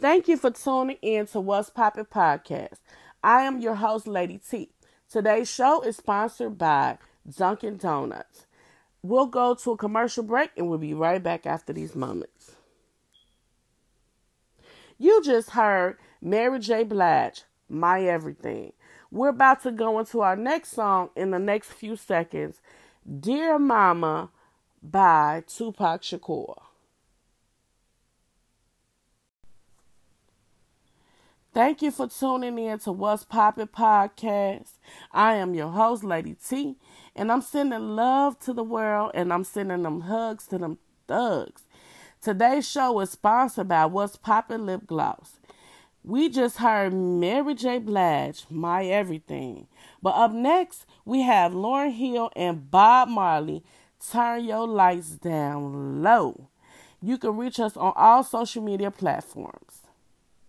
Thank you for tuning in to What's Poppin' Podcast. I am your host, Lady T. Today's show is sponsored by Dunkin' Donuts. We'll go to a commercial break and we'll be right back after these moments. You just heard Mary J. Blige, My Everything. We're about to go into our next song in the next few seconds Dear Mama by Tupac Shakur. Thank you for tuning in to What's Poppin' Podcast. I am your host, Lady T, and I'm sending love to the world and I'm sending them hugs to them thugs. Today's show is sponsored by What's Poppin' Lip Gloss. We just heard Mary J. Blige, My Everything. But up next, we have Lauryn Hill and Bob Marley, Turn Your Lights Down Low. You can reach us on all social media platforms.